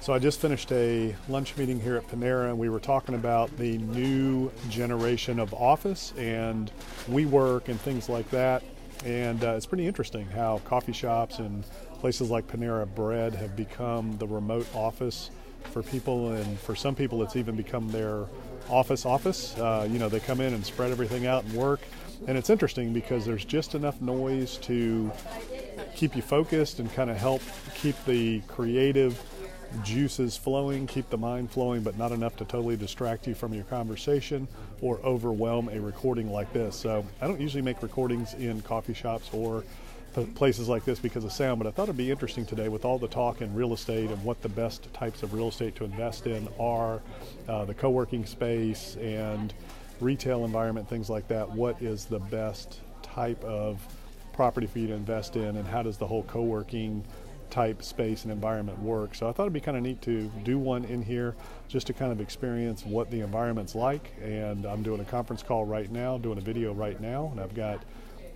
So I just finished a lunch meeting here at Panera, and we were talking about the new generation of office and WeWork and things like that. And uh, it's pretty interesting how coffee shops and places like Panera Bread have become the remote office for people, and for some people, it's even become their office office. Uh, you know, they come in and spread everything out and work. And it's interesting because there's just enough noise to keep you focused and kind of help keep the creative juices flowing, keep the mind flowing, but not enough to totally distract you from your conversation or overwhelm a recording like this. So I don't usually make recordings in coffee shops or places like this because of sound, but I thought it'd be interesting today with all the talk in real estate and what the best types of real estate to invest in are, uh, the co-working space and retail environment, things like that. What is the best type of property for you to invest in and how does the whole co-working type space and environment work. So I thought it'd be kind of neat to do one in here just to kind of experience what the environment's like. And I'm doing a conference call right now, doing a video right now, and I've got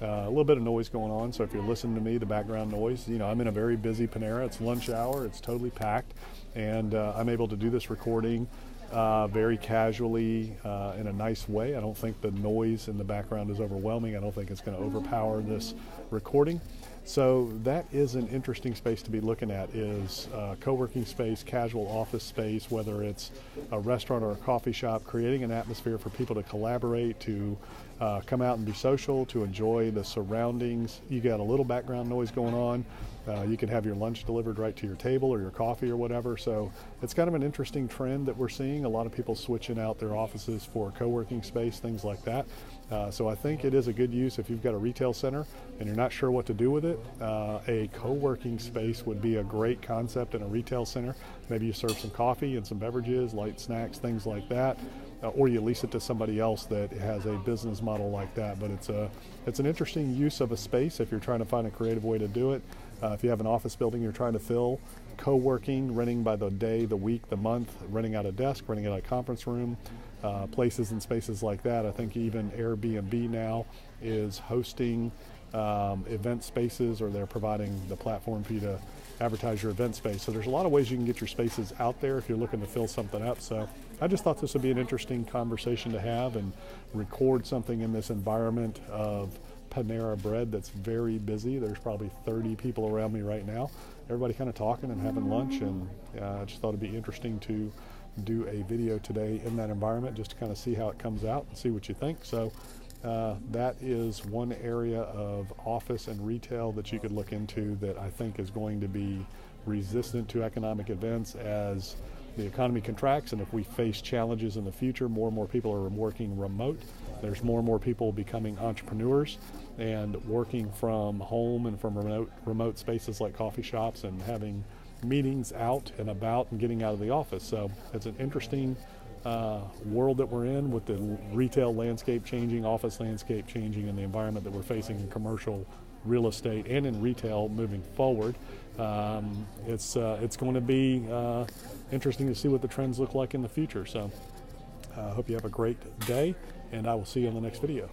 uh, a little bit of noise going on. So if you're listening to me, the background noise, you know, I'm in a very busy Panera. It's lunch hour, it's totally packed, and uh, I'm able to do this recording uh, very casually uh, in a nice way. I don't think the noise in the background is overwhelming. I don't think it's going to overpower this recording. So that is an interesting space to be looking at is uh, co-working space, casual office space, whether it's a restaurant or a coffee shop, creating an atmosphere for people to collaborate, to uh, come out and be social, to enjoy the surroundings. You got a little background noise going on. Uh, you can have your lunch delivered right to your table or your coffee or whatever. So it's kind of an interesting trend that we're seeing. A lot of people switching out their offices for co-working space, things like that. Uh, so I think it is a good use if you've got a retail center and you're not sure what to do with it. Uh, a co-working space would be a great concept in a retail center. Maybe you serve some coffee and some beverages, light snacks, things like that. Uh, or you lease it to somebody else that has a business model like that. But it's a it's an interesting use of a space if you're trying to find a creative way to do it. Uh, if you have an office building you're trying to fill, co-working, renting by the day, the week, the month, renting out a desk, renting out a conference room, uh, places and spaces like that. I think even Airbnb now is hosting um, event spaces or they're providing the platform for you to advertise your event space. So there's a lot of ways you can get your spaces out there if you're looking to fill something up. So I just thought this would be an interesting conversation to have and record something in this environment of Panera Bread that's very busy. There's probably 30 people around me right now. Everybody kind of talking and having lunch, and uh, I just thought it'd be interesting to do a video today in that environment just to kind of see how it comes out and see what you think. So uh, that is one area of office and retail that you could look into that I think is going to be resistant to economic events as the economy contracts and if we face challenges in the future, more and more people are working remote. There's more and more people becoming entrepreneurs and working from home and from remote, remote spaces like coffee shops and having meetings out and about and getting out of the office. So it's an interesting uh, world that we're in with the retail landscape changing, office landscape changing, and the environment that we're facing in commercial real estate and in retail moving forward. Um, it's uh, it's going to be uh, interesting to see what the trends look like in the future. So I uh, hope you have a great day, and I will see you in the next video.